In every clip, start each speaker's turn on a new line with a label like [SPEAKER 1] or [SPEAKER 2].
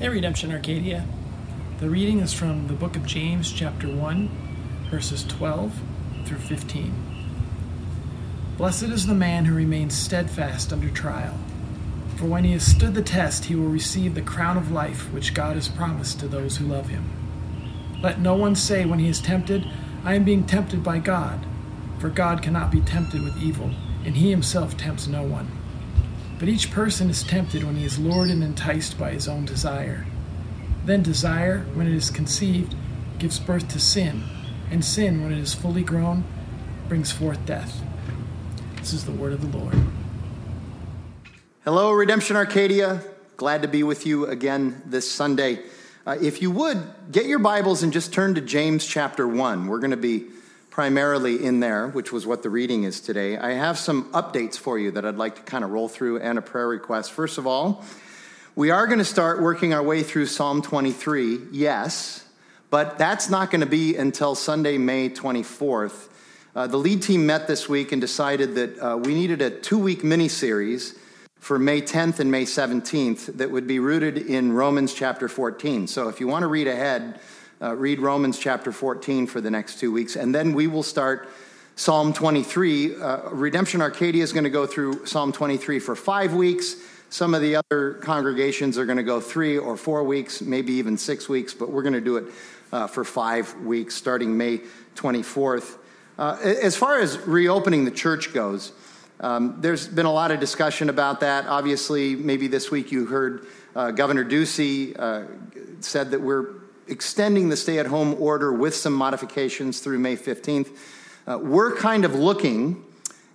[SPEAKER 1] Hey, Redemption Arcadia. The reading is from the book of James, chapter 1, verses 12 through 15. Blessed is the man who remains steadfast under trial, for when he has stood the test, he will receive the crown of life which God has promised to those who love him. Let no one say when he is tempted, I am being tempted by God, for God cannot be tempted with evil, and he himself tempts no one. But each person is tempted when he is lured and enticed by his own desire. Then desire, when it is conceived, gives birth to sin, and sin, when it is fully grown, brings forth death. This is the word of the Lord.
[SPEAKER 2] Hello, Redemption Arcadia. Glad to be with you again this Sunday. Uh, if you would, get your Bibles and just turn to James chapter 1. We're going to be primarily in there, which was what the reading is today. I have some updates for you that I'd like to kind of roll through and a prayer request. First of all, we are going to start working our way through Psalm 23, yes, but that's not going to be until Sunday, May 24th. Uh, the lead team met this week and decided that uh, we needed a two week mini series for May 10th and May 17th that would be rooted in Romans chapter 14. So if you want to read ahead, uh, read Romans chapter 14 for the next two weeks, and then we will start Psalm 23. Uh, Redemption Arcadia is going to go through Psalm 23 for five weeks. Some of the other congregations are going to go three or four weeks, maybe even six weeks, but we're going to do it uh, for five weeks starting May 24th. Uh, as far as reopening the church goes, um, there's been a lot of discussion about that. Obviously, maybe this week you heard uh, Governor Ducey uh, said that we're extending the stay at home order with some modifications through May 15th. Uh, we're kind of looking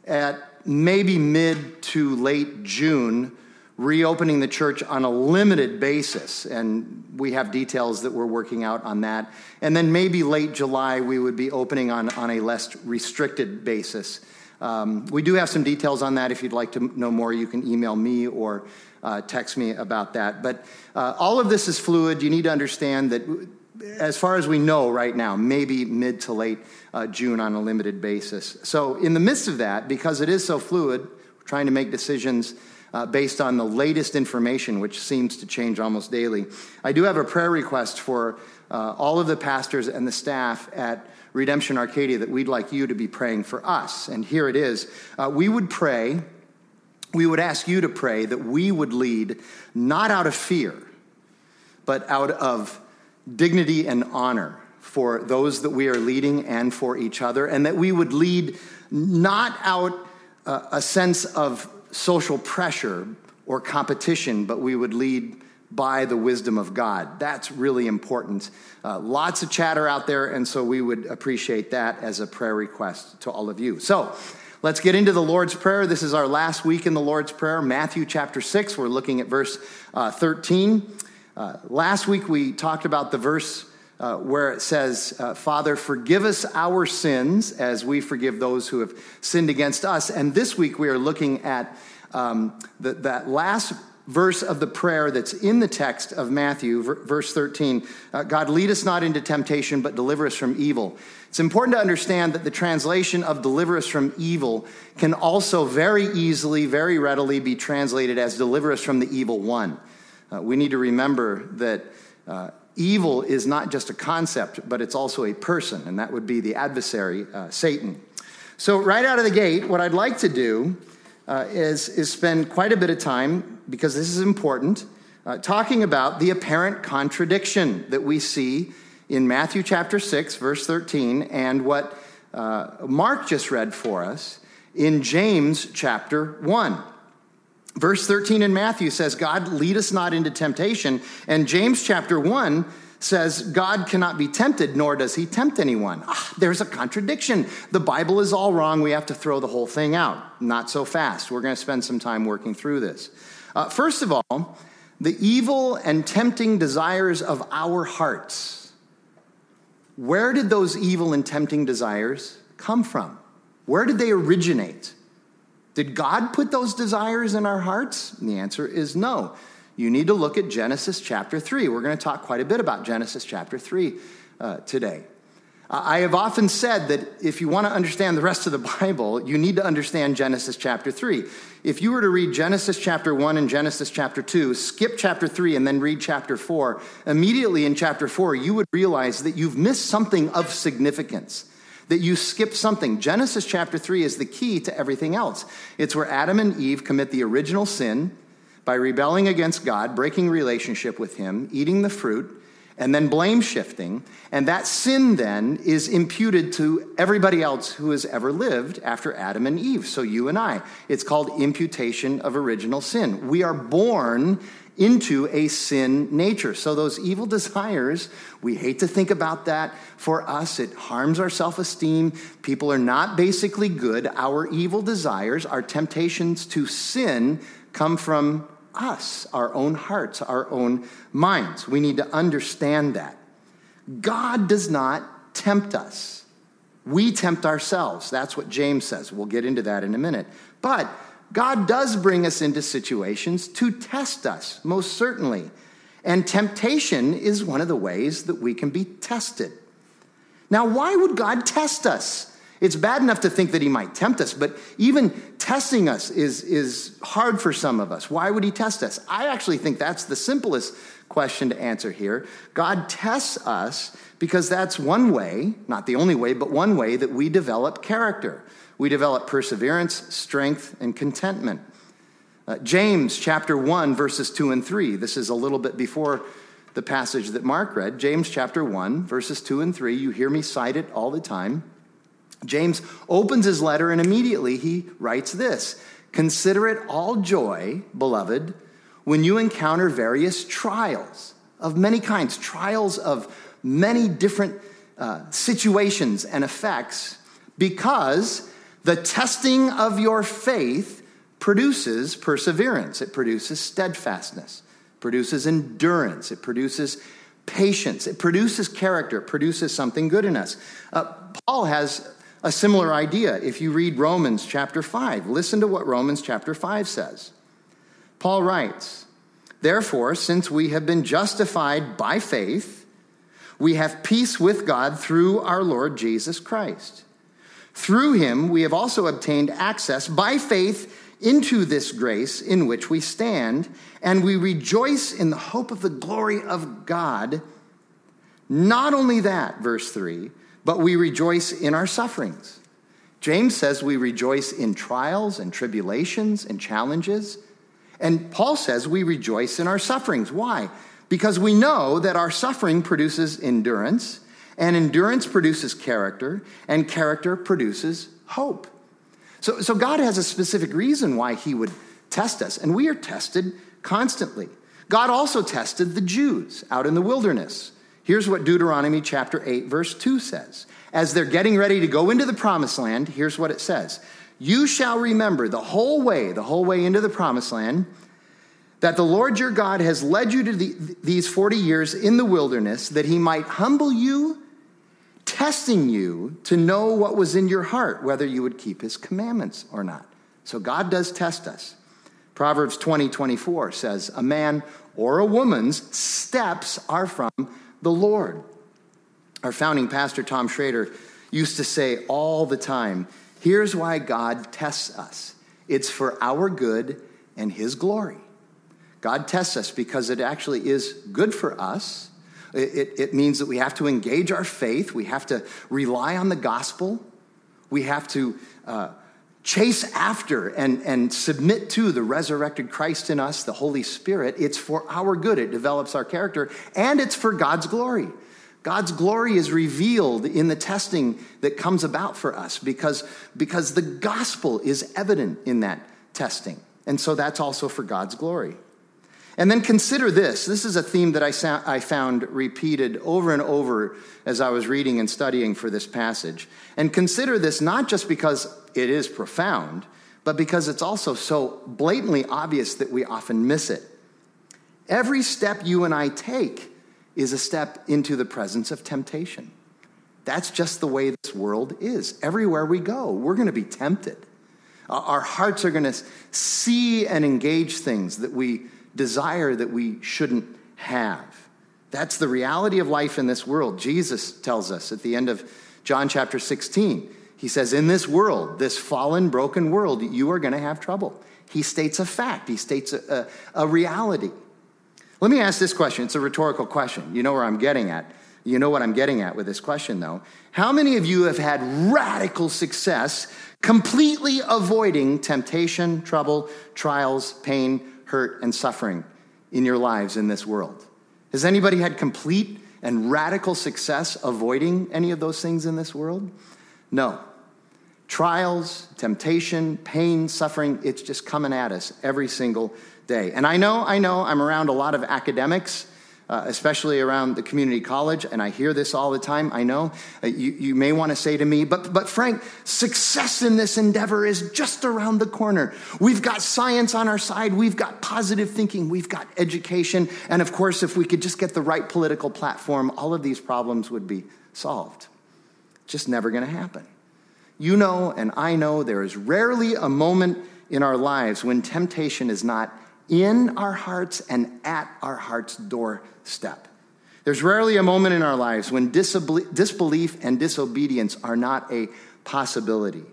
[SPEAKER 2] at maybe mid to late June reopening the church on a limited basis. And we have details that we're working out on that. And then maybe late July, we would be opening on, on a less restricted basis. Um, we do have some details on that. If you'd like to know more, you can email me or uh, text me about that. But uh, all of this is fluid. You need to understand that, as far as we know right now, maybe mid to late uh, June on a limited basis. So, in the midst of that, because it is so fluid, we're trying to make decisions. Uh, based on the latest information, which seems to change almost daily. I do have a prayer request for uh, all of the pastors and the staff at Redemption Arcadia that we'd like you to be praying for us. And here it is. Uh, we would pray we would ask you to pray that we would lead not out of fear, but out of dignity and honor for those that we are leading and for each other, and that we would lead not out uh, a sense of social pressure or competition, but we would lead by the wisdom of God. That's really important. Uh, lots of chatter out there, and so we would appreciate that as a prayer request to all of you. So, Let's get into the Lord's Prayer. This is our last week in the Lord's Prayer, Matthew chapter 6. We're looking at verse uh, 13. Uh, last week we talked about the verse uh, where it says, uh, Father, forgive us our sins as we forgive those who have sinned against us. And this week we are looking at um, the, that last verse of the prayer that's in the text of Matthew, verse 13 uh, God, lead us not into temptation, but deliver us from evil. It's important to understand that the translation of deliver us from evil can also very easily, very readily be translated as deliver us from the evil one. Uh, we need to remember that uh, evil is not just a concept, but it's also a person, and that would be the adversary, uh, Satan. So, right out of the gate, what I'd like to do uh, is, is spend quite a bit of time, because this is important, uh, talking about the apparent contradiction that we see in Matthew chapter 6, verse 13, and what uh, Mark just read for us in James chapter 1. Verse 13 in Matthew says, God lead us not into temptation. And James chapter 1 says, God cannot be tempted, nor does he tempt anyone. Ah, there's a contradiction. The Bible is all wrong. We have to throw the whole thing out. Not so fast. We're going to spend some time working through this. Uh, first of all, the evil and tempting desires of our hearts where did those evil and tempting desires come from? Where did they originate? Did God put those desires in our hearts? And the answer is no. You need to look at Genesis chapter 3. We're going to talk quite a bit about Genesis chapter 3 uh, today. I have often said that if you want to understand the rest of the Bible, you need to understand Genesis chapter 3. If you were to read Genesis chapter 1 and Genesis chapter 2, skip chapter 3 and then read chapter 4, immediately in chapter 4, you would realize that you've missed something of significance, that you skipped something. Genesis chapter 3 is the key to everything else. It's where Adam and Eve commit the original sin by rebelling against God, breaking relationship with Him, eating the fruit and then blame shifting. And that sin then is imputed to everybody else who has ever lived after Adam and Eve. So you and I. It's called imputation of original sin. We are born into a sin nature. So those evil desires, we hate to think about that. For us, it harms our self esteem. People are not basically good. Our evil desires, our temptations to sin, come from us, our own hearts, our own minds. We need to understand that. God does not tempt us. We tempt ourselves. That's what James says. We'll get into that in a minute. But God does bring us into situations to test us, most certainly. And temptation is one of the ways that we can be tested. Now, why would God test us? It's bad enough to think that he might tempt us, but even testing us is, is hard for some of us. Why would he test us? I actually think that's the simplest question to answer here. God tests us because that's one way, not the only way, but one way that we develop character. We develop perseverance, strength, and contentment. Uh, James chapter 1, verses 2 and 3. This is a little bit before the passage that Mark read. James chapter 1, verses 2 and 3. You hear me cite it all the time. James opens his letter and immediately he writes this Consider it all joy, beloved, when you encounter various trials of many kinds, trials of many different uh, situations and effects, because the testing of your faith produces perseverance, it produces steadfastness, produces endurance, it produces patience, it produces character, it produces something good in us. Uh, Paul has a similar idea if you read Romans chapter 5. Listen to what Romans chapter 5 says. Paul writes, Therefore, since we have been justified by faith, we have peace with God through our Lord Jesus Christ. Through him, we have also obtained access by faith into this grace in which we stand, and we rejoice in the hope of the glory of God. Not only that, verse 3 but we rejoice in our sufferings. James says we rejoice in trials and tribulations and challenges. And Paul says we rejoice in our sufferings. Why? Because we know that our suffering produces endurance, and endurance produces character, and character produces hope. So, so God has a specific reason why he would test us, and we are tested constantly. God also tested the Jews out in the wilderness. Here's what Deuteronomy chapter 8, verse 2 says. As they're getting ready to go into the promised land, here's what it says You shall remember the whole way, the whole way into the promised land, that the Lord your God has led you to the, these 40 years in the wilderness, that he might humble you, testing you to know what was in your heart, whether you would keep his commandments or not. So God does test us. Proverbs 20, 24 says, A man or a woman's steps are from the Lord. Our founding pastor, Tom Schrader, used to say all the time here's why God tests us it's for our good and His glory. God tests us because it actually is good for us. It, it, it, means that we have to engage our faith, we have to rely on the gospel, we have to uh, chase after and, and submit to the resurrected Christ in us, the Holy Spirit. It's for our good, it develops our character, and it's for God's glory. God's glory is revealed in the testing that comes about for us because, because the gospel is evident in that testing. And so that's also for God's glory. And then consider this. This is a theme that I, I found repeated over and over as I was reading and studying for this passage. And consider this not just because it is profound, but because it's also so blatantly obvious that we often miss it. Every step you and I take is a step into the presence of temptation. That's just the way this world is. Everywhere we go, we're going to be tempted. Our hearts are going to see and engage things that we desire that we shouldn't have. That's the reality of life in this world. Jesus tells us at the end of John chapter 16, he says, In this world, this fallen, broken world, you are going to have trouble. He states a fact, he states a, a, a reality. Let me ask this question. It's a rhetorical question. You know where I'm getting at. You know what I'm getting at with this question, though. How many of you have had radical success completely avoiding temptation, trouble, trials, pain, hurt, and suffering in your lives in this world? Has anybody had complete and radical success avoiding any of those things in this world? No. Trials, temptation, pain, suffering, it's just coming at us every single day. And I know, I know, I'm around a lot of academics uh, especially around the community college, and I hear this all the time. I know uh, you, you may want to say to me, but, but Frank, success in this endeavor is just around the corner. We've got science on our side, we've got positive thinking, we've got education, and of course, if we could just get the right political platform, all of these problems would be solved. Just never going to happen. You know, and I know there is rarely a moment in our lives when temptation is not in our hearts and at our heart's doorstep. There's rarely a moment in our lives when disbelief and disobedience are not a possibility.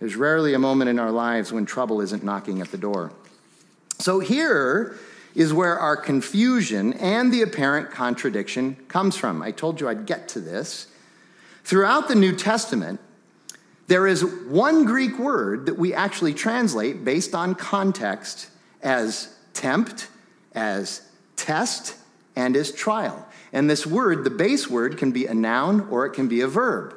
[SPEAKER 2] There's rarely a moment in our lives when trouble isn't knocking at the door. So here is where our confusion and the apparent contradiction comes from. I told you I'd get to this. Throughout the New Testament, there is one Greek word that we actually translate based on context as tempt, as test, and as trial. And this word, the base word, can be a noun or it can be a verb.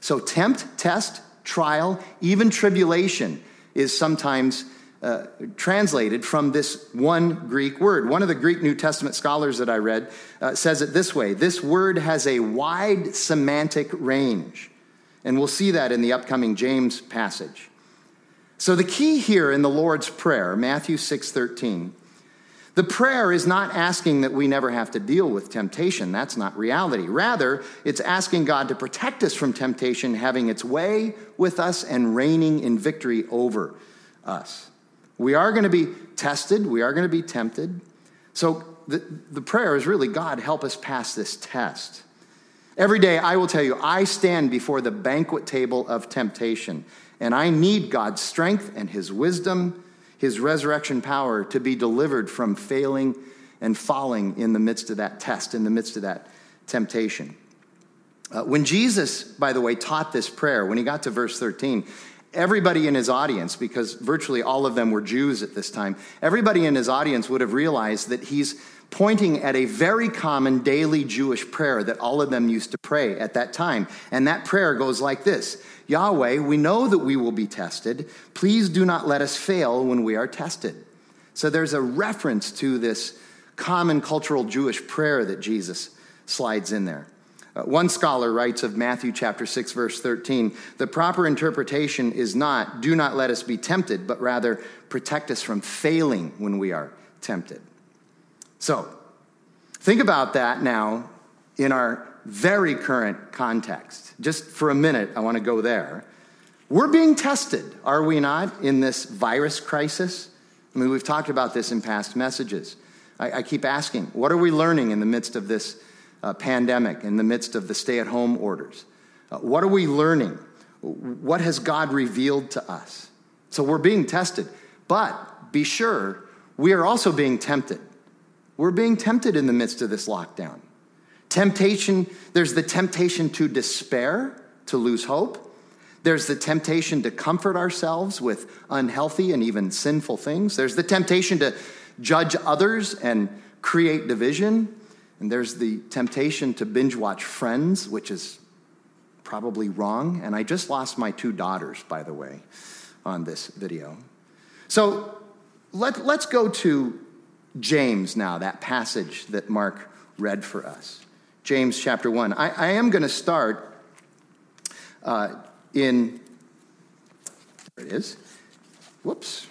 [SPEAKER 2] So tempt, test, trial, even tribulation is sometimes uh, translated from this one Greek word. One of the Greek New Testament scholars that I read uh, says it this way this word has a wide semantic range. And we'll see that in the upcoming James passage. So the key here in the Lord's Prayer, Matthew 6:13, the prayer is not asking that we never have to deal with temptation. That's not reality. Rather, it's asking God to protect us from temptation having its way with us and reigning in victory over us. We are going to be tested, we are going to be tempted. So the, the prayer is really God, help us pass this test. Every day, I will tell you, I stand before the banquet table of temptation. And I need God's strength and His wisdom, His resurrection power to be delivered from failing and falling in the midst of that test, in the midst of that temptation. Uh, when Jesus, by the way, taught this prayer, when he got to verse 13, everybody in his audience, because virtually all of them were Jews at this time, everybody in his audience would have realized that he's pointing at a very common daily Jewish prayer that all of them used to pray at that time. And that prayer goes like this Yahweh, we know that we will be tested. Please do not let us fail when we are tested. So there's a reference to this common cultural Jewish prayer that Jesus slides in there. Uh, one scholar writes of Matthew chapter 6 verse 13, the proper interpretation is not do not let us be tempted, but rather protect us from failing when we are tempted. So, think about that now in our very current context. Just for a minute, I want to go there. We're being tested, are we not, in this virus crisis? I mean, we've talked about this in past messages. I, I keep asking, what are we learning in the midst of this uh, pandemic, in the midst of the stay at home orders? Uh, what are we learning? What has God revealed to us? So we're being tested. But be sure, we are also being tempted. We're being tempted in the midst of this lockdown. Temptation, there's the temptation to despair, to lose hope. There's the temptation to comfort ourselves with unhealthy and even sinful things. There's the temptation to judge others and create division. And there's the temptation to binge watch friends, which is probably wrong. And I just lost my two daughters, by the way, on this video. So let, let's go to James now, that passage that Mark read for us. James chapter 1. I, I am going to start uh, in, there it is. Whoops.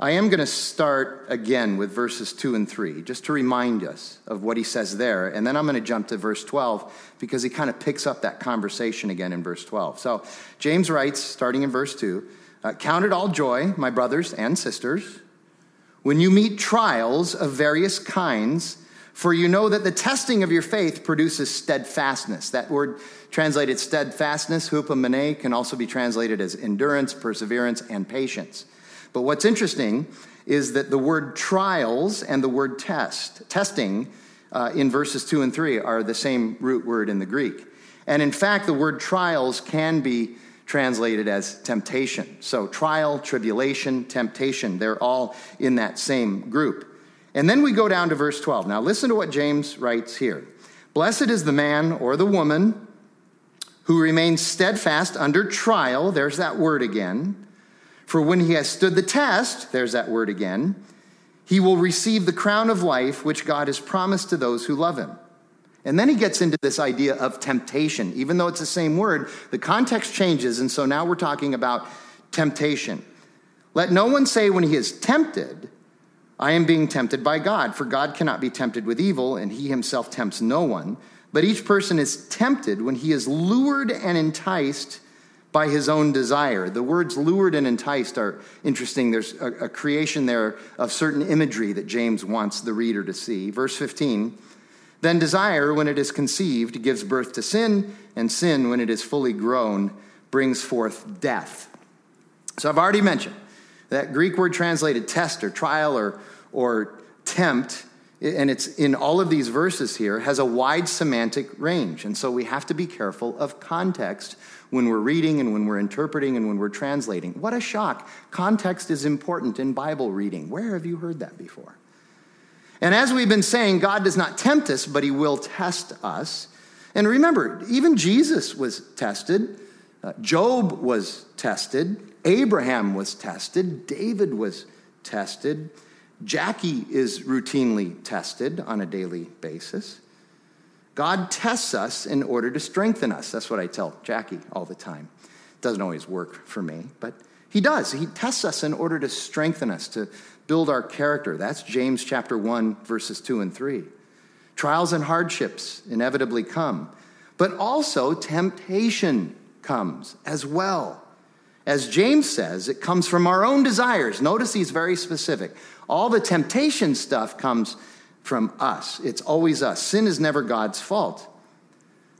[SPEAKER 2] I am going to start again with verses 2 and 3, just to remind us of what he says there. And then I'm going to jump to verse 12 because he kind of picks up that conversation again in verse 12. So James writes, starting in verse 2 uh, Count it all joy, my brothers and sisters when you meet trials of various kinds, for you know that the testing of your faith produces steadfastness. That word translated steadfastness, hupomene, can also be translated as endurance, perseverance, and patience. But what's interesting is that the word trials and the word test, testing, uh, in verses 2 and 3 are the same root word in the Greek. And in fact, the word trials can be translated as temptation. So, trial, tribulation, temptation, they're all in that same group. And then we go down to verse 12. Now, listen to what James writes here Blessed is the man or the woman who remains steadfast under trial. There's that word again. For when he has stood the test, there's that word again, he will receive the crown of life which God has promised to those who love him. And then he gets into this idea of temptation. Even though it's the same word, the context changes. And so now we're talking about temptation. Let no one say when he is tempted, I am being tempted by God, for God cannot be tempted with evil, and he himself tempts no one. But each person is tempted when he is lured and enticed by his own desire. The words lured and enticed are interesting. There's a, a creation there of certain imagery that James wants the reader to see. Verse 15 then desire, when it is conceived, gives birth to sin, and sin, when it is fully grown, brings forth death. So I've already mentioned that Greek word translated test or trial or, or tempt, and it's in all of these verses here, has a wide semantic range. And so we have to be careful of context when we're reading and when we're interpreting and when we're translating. What a shock. Context is important in Bible reading. Where have you heard that before? And as we've been saying, God does not tempt us, but He will test us. And remember, even Jesus was tested, uh, Job was tested, Abraham was tested, David was tested, Jackie is routinely tested on a daily basis. God tests us in order to strengthen us. That's what I tell Jackie all the time. Doesn't always work for me, but he does. He tests us in order to strengthen us, to build our character. That's James chapter 1, verses 2 and 3. Trials and hardships inevitably come, but also temptation comes as well. As James says, it comes from our own desires. Notice he's very specific. All the temptation stuff comes from us, it's always us. Sin is never God's fault.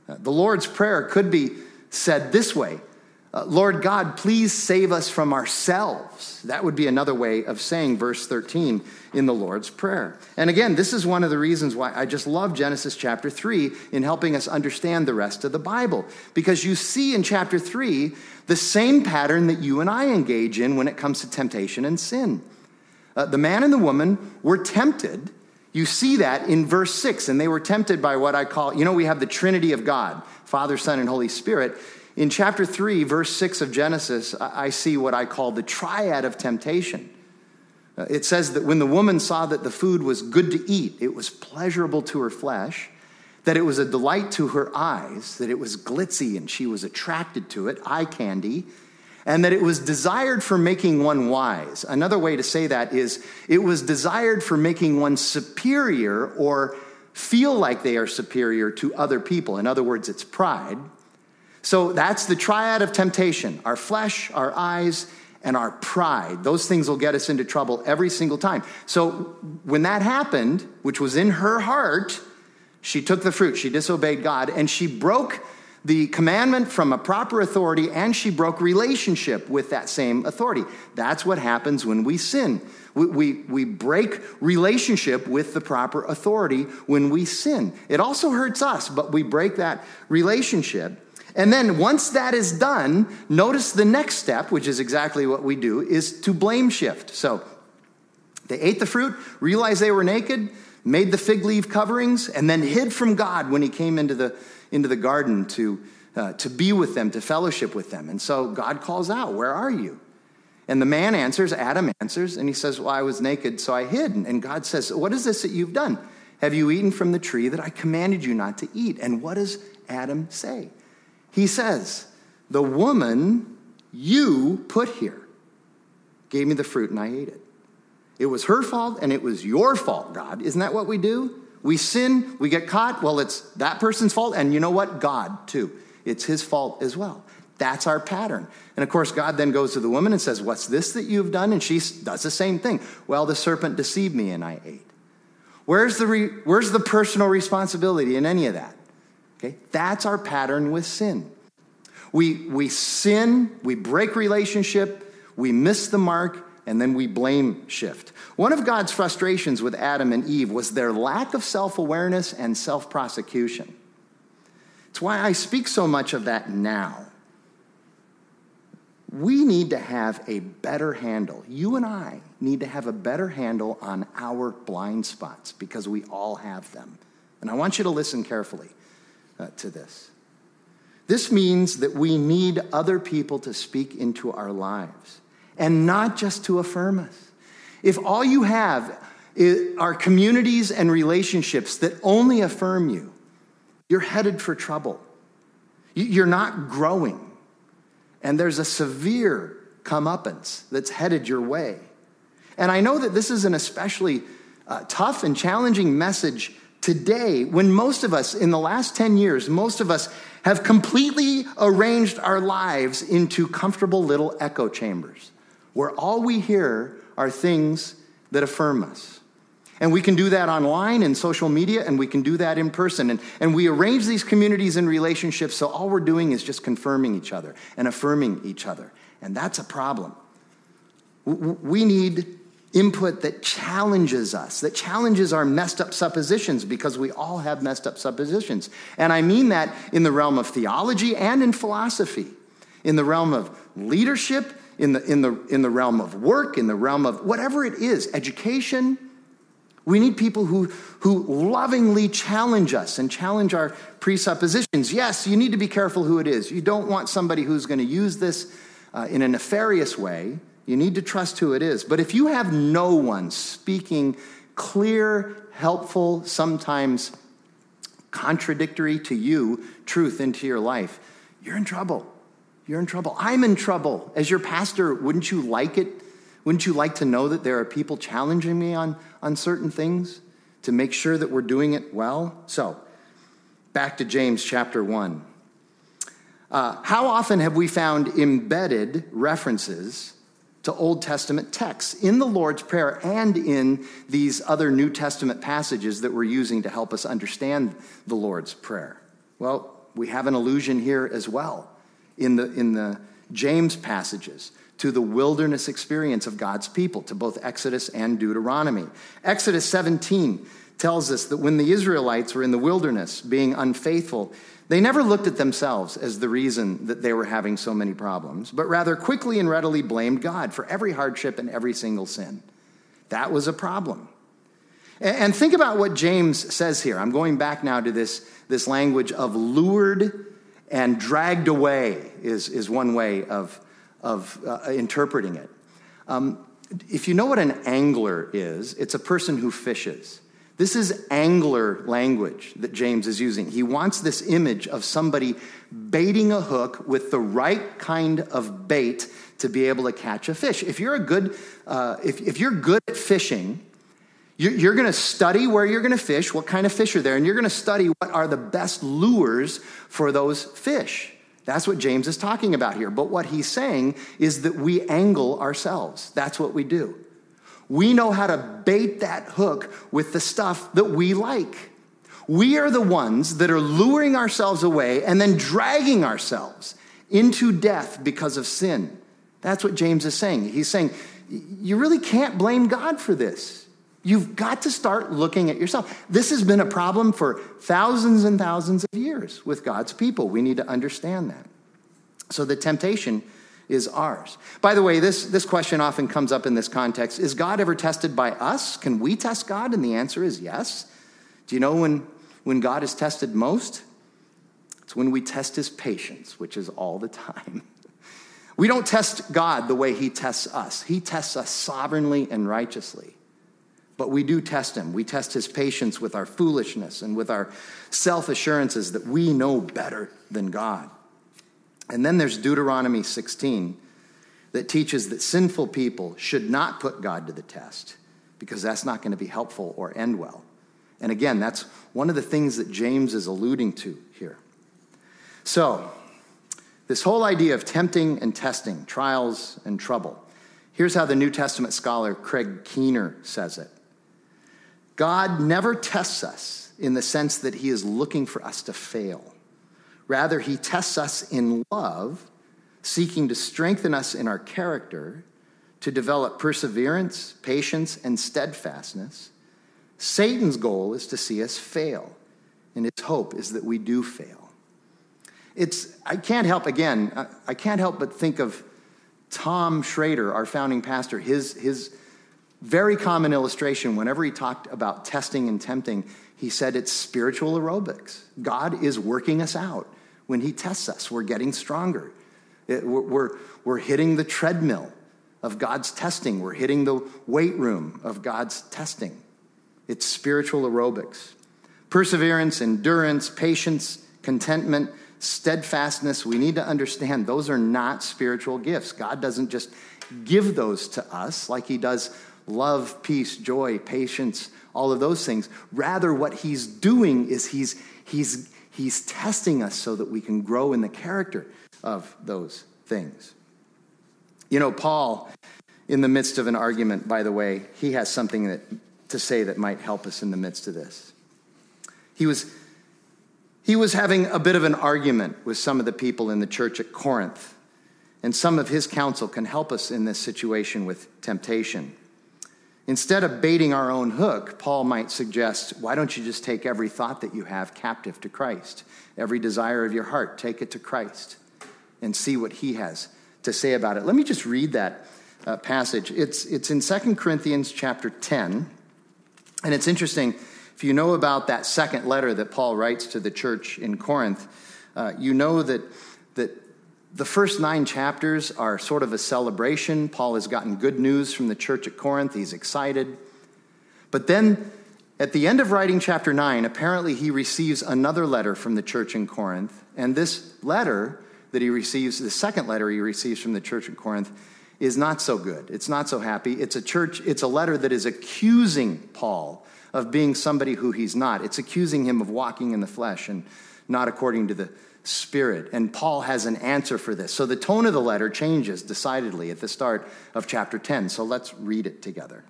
[SPEAKER 2] Uh, the Lord's Prayer could be said this way uh, Lord God, please save us from ourselves. That would be another way of saying verse 13 in the Lord's Prayer. And again, this is one of the reasons why I just love Genesis chapter 3 in helping us understand the rest of the Bible. Because you see in chapter 3 the same pattern that you and I engage in when it comes to temptation and sin. Uh, the man and the woman were tempted. You see that in verse 6, and they were tempted by what I call, you know, we have the Trinity of God Father, Son, and Holy Spirit. In chapter 3, verse 6 of Genesis, I see what I call the triad of temptation. Uh, it says that when the woman saw that the food was good to eat, it was pleasurable to her flesh, that it was a delight to her eyes, that it was glitzy and she was attracted to it, eye candy, and that it was desired for making one wise. Another way to say that is it was desired for making one superior or feel like they are superior to other people. In other words, it's pride. So that's the triad of temptation our flesh, our eyes, and our pride. Those things will get us into trouble every single time. So when that happened, which was in her heart, she took the fruit, she disobeyed God, and she broke the commandment from a proper authority and she broke relationship with that same authority. That's what happens when we sin. We, we, we, break relationship with the proper authority when we sin. It also hurts us, but we break that relationship. And then once that is done, notice the next step, which is exactly what we do, is to blame shift. So they ate the fruit, realized they were naked, made the fig leaf coverings, and then hid from God when he came into the, into the garden to, uh, to be with them, to fellowship with them. And so God calls out, Where are you? And the man answers, Adam answers, and he says, Well, I was naked, so I hid. And God says, What is this that you've done? Have you eaten from the tree that I commanded you not to eat? And what does Adam say? He says, The woman you put here gave me the fruit and I ate it. It was her fault and it was your fault, God. Isn't that what we do? We sin, we get caught. Well, it's that person's fault. And you know what? God, too. It's his fault as well. That's our pattern. And of course, God then goes to the woman and says, What's this that you've done? And she does the same thing. Well, the serpent deceived me and I ate. Where's the, re- where's the personal responsibility in any of that? Okay, that's our pattern with sin. We, we sin, we break relationship, we miss the mark, and then we blame shift. One of God's frustrations with Adam and Eve was their lack of self awareness and self prosecution. It's why I speak so much of that now. We need to have a better handle. You and I need to have a better handle on our blind spots because we all have them. And I want you to listen carefully uh, to this. This means that we need other people to speak into our lives and not just to affirm us. If all you have are communities and relationships that only affirm you, you're headed for trouble. You're not growing and there's a severe comeuppance that's headed your way. And I know that this is an especially uh, tough and challenging message today when most of us, in the last 10 years, most of us have completely arranged our lives into comfortable little echo chambers where all we hear are things that affirm us. And we can do that online and social media, and we can do that in person. And, and we arrange these communities and relationships so all we're doing is just confirming each other and affirming each other. And that's a problem. We need input that challenges us, that challenges our messed up suppositions, because we all have messed up suppositions. And I mean that in the realm of theology and in philosophy, in the realm of leadership, in the, in the, in the realm of work, in the realm of whatever it is, education we need people who, who lovingly challenge us and challenge our presuppositions. Yes, you need to be careful who it is. You don't want somebody who's going to use this uh, in a nefarious way. You need to trust who it is. But if you have no one speaking clear, helpful, sometimes contradictory to you truth into your life, you're in trouble. You're in trouble. I'm in trouble. As your pastor, wouldn't you like it wouldn't you like to know that there are people challenging me on, on certain things to make sure that we're doing it well? So, back to James chapter 1. Uh, how often have we found embedded references to Old Testament texts in the Lord's Prayer and in these other New Testament passages that we're using to help us understand the Lord's Prayer? Well, we have an allusion here as well in the, in the James passages to the wilderness experience of God's people, to both Exodus and Deuteronomy. Exodus 17 tells us that when the Israelites were in the wilderness being unfaithful, they never looked at themselves as the reason that they were having so many problems, but rather quickly and readily blamed God for every hardship and every single sin. That was a problem. And think about what James says here. I'm going back now to this, this language of lured and dragged away, is, is one way of, of uh, interpreting it. Um, if you know what an angler is, it's a person who fishes. This is angler language that James is using. He wants this image of somebody baiting a hook with the right kind of bait to be able to catch a fish. If you're a good, uh, if, if you're good at fishing, you're, you're going to study where you're going to fish, what kind of fish are there, and you're going to study what are the best lures for those fish. That's what James is talking about here. But what he's saying is that we angle ourselves. That's what we do. We know how to bait that hook with the stuff that we like. We are the ones that are luring ourselves away and then dragging ourselves into death because of sin. That's what James is saying. He's saying, you really can't blame God for this. You've got to start looking at yourself. This has been a problem for thousands and thousands of years with God's people. We need to understand that. So the temptation is ours. By the way, this, this question often comes up in this context Is God ever tested by us? Can we test God? And the answer is yes. Do you know when, when God is tested most? It's when we test his patience, which is all the time. We don't test God the way he tests us, he tests us sovereignly and righteously. But we do test him. We test his patience with our foolishness and with our self assurances that we know better than God. And then there's Deuteronomy 16 that teaches that sinful people should not put God to the test because that's not going to be helpful or end well. And again, that's one of the things that James is alluding to here. So, This whole idea of tempting and testing, trials and trouble. Here's how the New Testament scholar Craig Keener says it God never tests us in the sense that he is looking for us to fail. Rather, he tests us in love, seeking to strengthen us in our character, to develop perseverance, patience, and steadfastness. Satan's goal is to see us fail, and his hope is that we do fail. It's, I can't help, again, I can't help but think of Tom Schrader, our founding pastor, his, his very common illustration whenever he talked about testing and tempting, he said it's spiritual aerobics. God is working us out. When he tests us, we're getting stronger. It, we're, we're, we're hitting the treadmill of God's testing, we're hitting the weight room of God's testing. It's spiritual aerobics. Perseverance, endurance, patience, contentment, steadfastness, we need to understand those are not spiritual gifts. God doesn't just give those to us like He does love, peace, joy, patience, all of those things. Rather, what He's doing is He's, he's, he's testing us so that we can grow in the character of those things. You know, Paul, in the midst of an argument, by the way, he has something that, to say that might help us in the midst of this. He was he was having a bit of an argument with some of the people in the church at Corinth, and some of his counsel can help us in this situation with temptation. Instead of baiting our own hook, Paul might suggest, why don't you just take every thought that you have captive to Christ? Every desire of your heart, take it to Christ and see what he has to say about it. Let me just read that uh, passage. It's, it's in 2 Corinthians chapter 10, and it's interesting if you know about that second letter that Paul writes to the church in Corinth, uh, you know that, that the first nine chapters are sort of a celebration. Paul has gotten good news from the church at Corinth, he's excited. But then at the end of writing chapter 9, apparently he receives another letter from the church in Corinth. And this letter that he receives, the second letter he receives from the church in Corinth, is not so good. It's not so happy. It's a church, it's a letter that is accusing Paul of being somebody who he's not. It's accusing him of walking in the flesh and not according to the Spirit. And Paul has an answer for this. So the tone of the letter changes decidedly at the start of chapter 10. So let's read it together.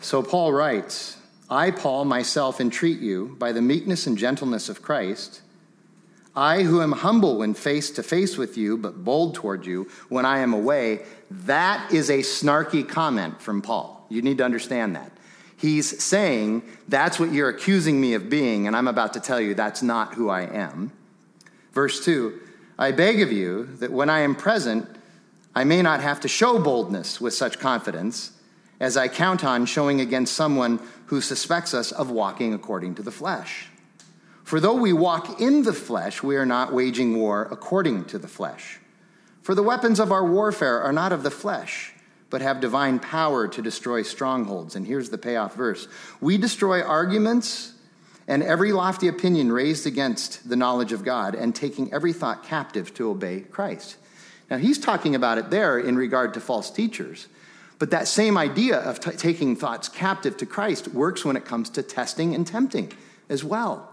[SPEAKER 2] So Paul writes I, Paul, myself entreat you by the meekness and gentleness of Christ. I, who am humble when face to face with you, but bold toward you when I am away, that is a snarky comment from Paul. You need to understand that. He's saying, That's what you're accusing me of being, and I'm about to tell you that's not who I am. Verse 2 I beg of you that when I am present, I may not have to show boldness with such confidence as I count on showing against someone who suspects us of walking according to the flesh. For though we walk in the flesh, we are not waging war according to the flesh. For the weapons of our warfare are not of the flesh but have divine power to destroy strongholds. And here's the payoff verse We destroy arguments and every lofty opinion raised against the knowledge of God, and taking every thought captive to obey Christ. Now, he's talking about it there in regard to false teachers. But that same idea of t- taking thoughts captive to Christ works when it comes to testing and tempting as well.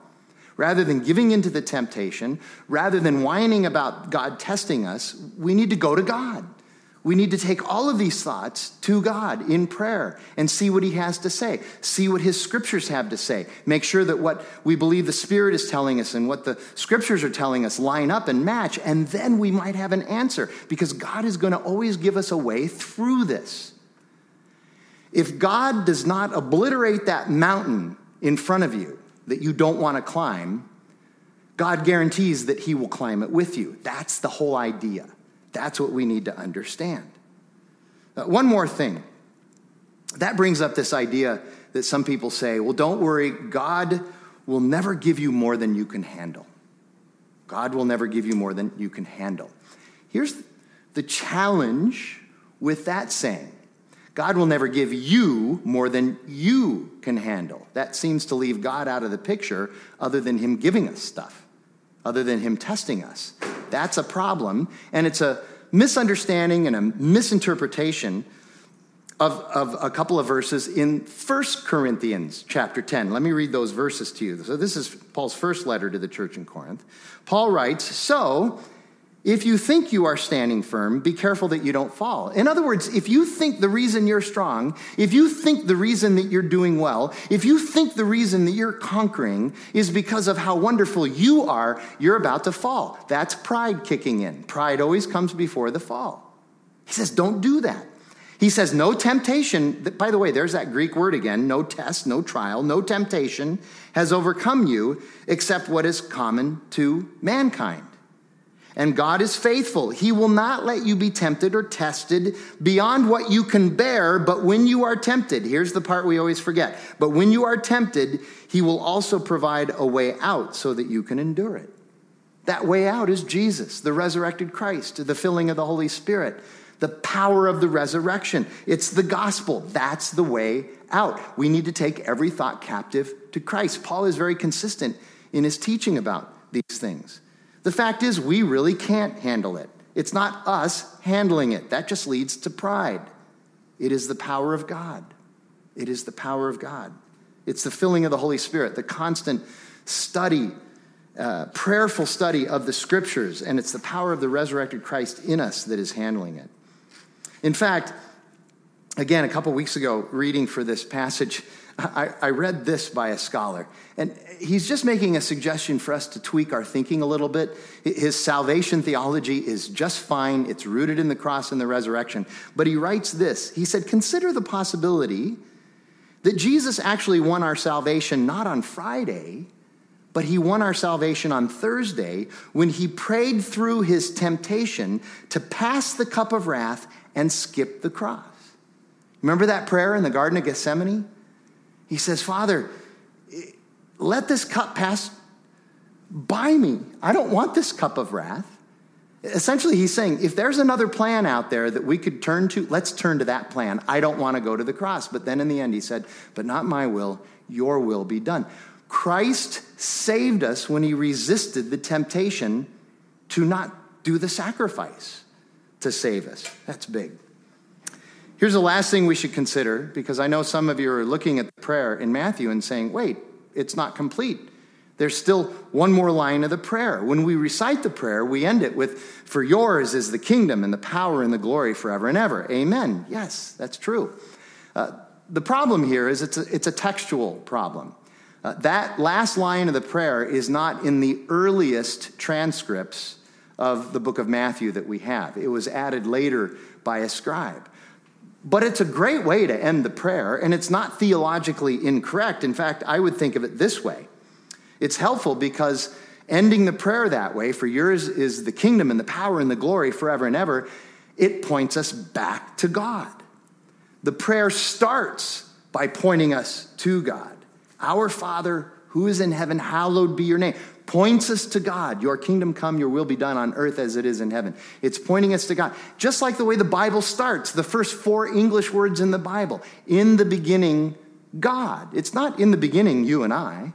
[SPEAKER 2] Rather than giving into the temptation, rather than whining about God testing us, we need to go to God we need to take all of these thoughts to God in prayer and see what He has to say, see what His scriptures have to say. Make sure that what we believe the Spirit is telling us and what the scriptures are telling us line up and match, and then we might have an answer because God is going to always give us a way through this. If God does not obliterate that mountain in front of you that you don't want to climb, God guarantees that He will climb it with you. That's the whole idea. That's what we need to understand. Uh, one more thing. That brings up this idea that some people say, well, don't worry, God will never give you more than you can handle. God will never give you more than you can handle. Here's the challenge with that saying God will never give you more than you can handle. That seems to leave God out of the picture, other than Him giving us stuff, other than Him testing us. That's a problem, and it's a misunderstanding and a misinterpretation of, of a couple of verses in 1 Corinthians chapter 10. Let me read those verses to you. So, this is Paul's first letter to the church in Corinth. Paul writes So, If you think you are standing firm, be careful that you don't fall. In other words, if you think the reason you're strong, if you think the reason that you're doing well, if you think the reason that you're conquering is because of how wonderful you are, you're about to fall. That's pride kicking in. Pride always comes before the fall. He says, don't do that. He says, no temptation, by the way, there's that Greek word again no test, no trial, no temptation has overcome you except what is common to mankind. And God is faithful. He will not let you be tempted or tested beyond what you can bear, but when you are tempted, here's the part we always forget. But when you are tempted, He will also provide a way out so that you can endure it. That way out is Jesus, the resurrected Christ, the filling of the Holy Spirit, the power of the resurrection. It's the gospel. That's the way out. We need to take every thought captive to Christ. Paul is very consistent in his teaching about these things. The fact is, we really can't handle it. It's not us handling it. That just leads to pride. It is the power of God. It is the power of God. It's the filling of the Holy Spirit, the constant study, uh, prayerful study of the scriptures, and it's the power of the resurrected Christ in us that is handling it. In fact, again, a couple weeks ago, reading for this passage, I, I, read this by a scholar, and he's just making a suggestion for us to tweak our thinking a little bit. His salvation theology is just fine, it's rooted in the cross and the resurrection. But he writes this He said, Consider the possibility that Jesus actually won our salvation not on Friday, but he won our salvation on Thursday when he prayed through his temptation to pass the cup of wrath and skip the cross. Remember that prayer in the Garden of Gethsemane? He says, Father, let this cup pass by me. I don't want this cup of wrath. Essentially, he's saying, if there's another plan out there that we could turn to, let's turn to that plan. I don't want to go to the cross. But then in the end, he said, But not my will, your will be done. Christ saved us when he resisted the temptation to not do the sacrifice to save us. That's big. Here's the last thing we should consider because I know some of you are looking at the prayer in Matthew and saying, wait, it's not complete. There's still one more line of the prayer. When we recite the prayer, we end it with, For yours is the kingdom and the power and the glory forever and ever. Amen. Yes, that's true. Uh, the problem here is it's a, it's a textual problem. Uh, that last line of the prayer is not in the earliest transcripts of the book of Matthew that we have, it was added later by a scribe. But it's a great way to end the prayer, and it's not theologically incorrect. In fact, I would think of it this way it's helpful because ending the prayer that way, for yours is the kingdom and the power and the glory forever and ever, it points us back to God. The prayer starts by pointing us to God. Our Father who is in heaven, hallowed be your name points us to God. Your kingdom come, your will be done on earth as it is in heaven. It's pointing us to God. Just like the way the Bible starts, the first four English words in the Bible. In the beginning, God. It's not in the beginning, you and I.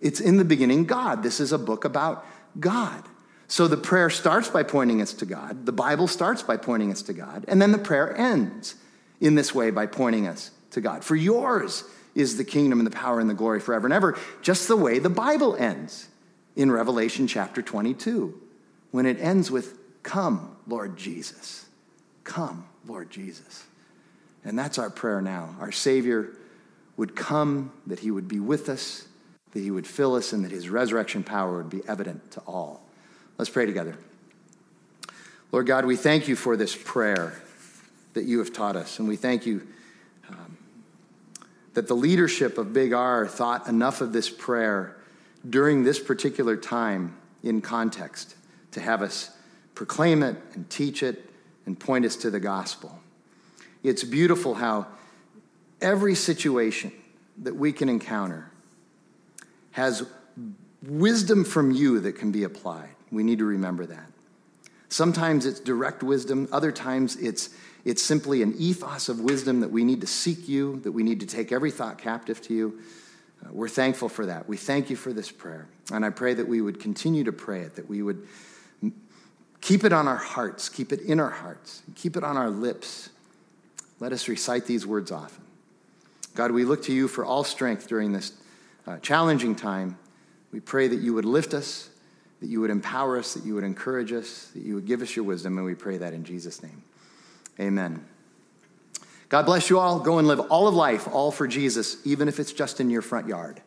[SPEAKER 2] It's in the beginning, God. This is a book about God. So the prayer starts by pointing us to God. The Bible starts by pointing us to God. And then the prayer ends in this way by pointing us to God. For yours is the kingdom and the power and the glory forever and ever, just the way the Bible ends in Revelation chapter 22 when it ends with, Come, Lord Jesus. Come, Lord Jesus. And that's our prayer now. Our Savior would come, that He would be with us, that He would fill us, and that His resurrection power would be evident to all. Let's pray together. Lord God, we thank you for this prayer that you have taught us, and we thank you um, that the leadership of Big R thought enough of this prayer during this particular time in context to have us proclaim it and teach it and point us to the gospel. It's beautiful how every situation that we can encounter has wisdom from you that can be applied. We need to remember that. Sometimes it's direct wisdom, other times it's, it's simply an ethos of wisdom that we need to seek you, that we need to take every thought captive to you. We're thankful for that. We thank you for this prayer. And I pray that we would continue to pray it, that we would keep it on our hearts, keep it in our hearts, keep it on our lips. Let us recite these words often. God, we look to you for all strength during this uh, challenging time. We pray that you would lift us that you would empower us, that you would encourage us, that you would give us your wisdom, and we pray that in Jesus' name. Amen. God bless you all. Go and live all of life, all for Jesus, even if it's just in your front yard.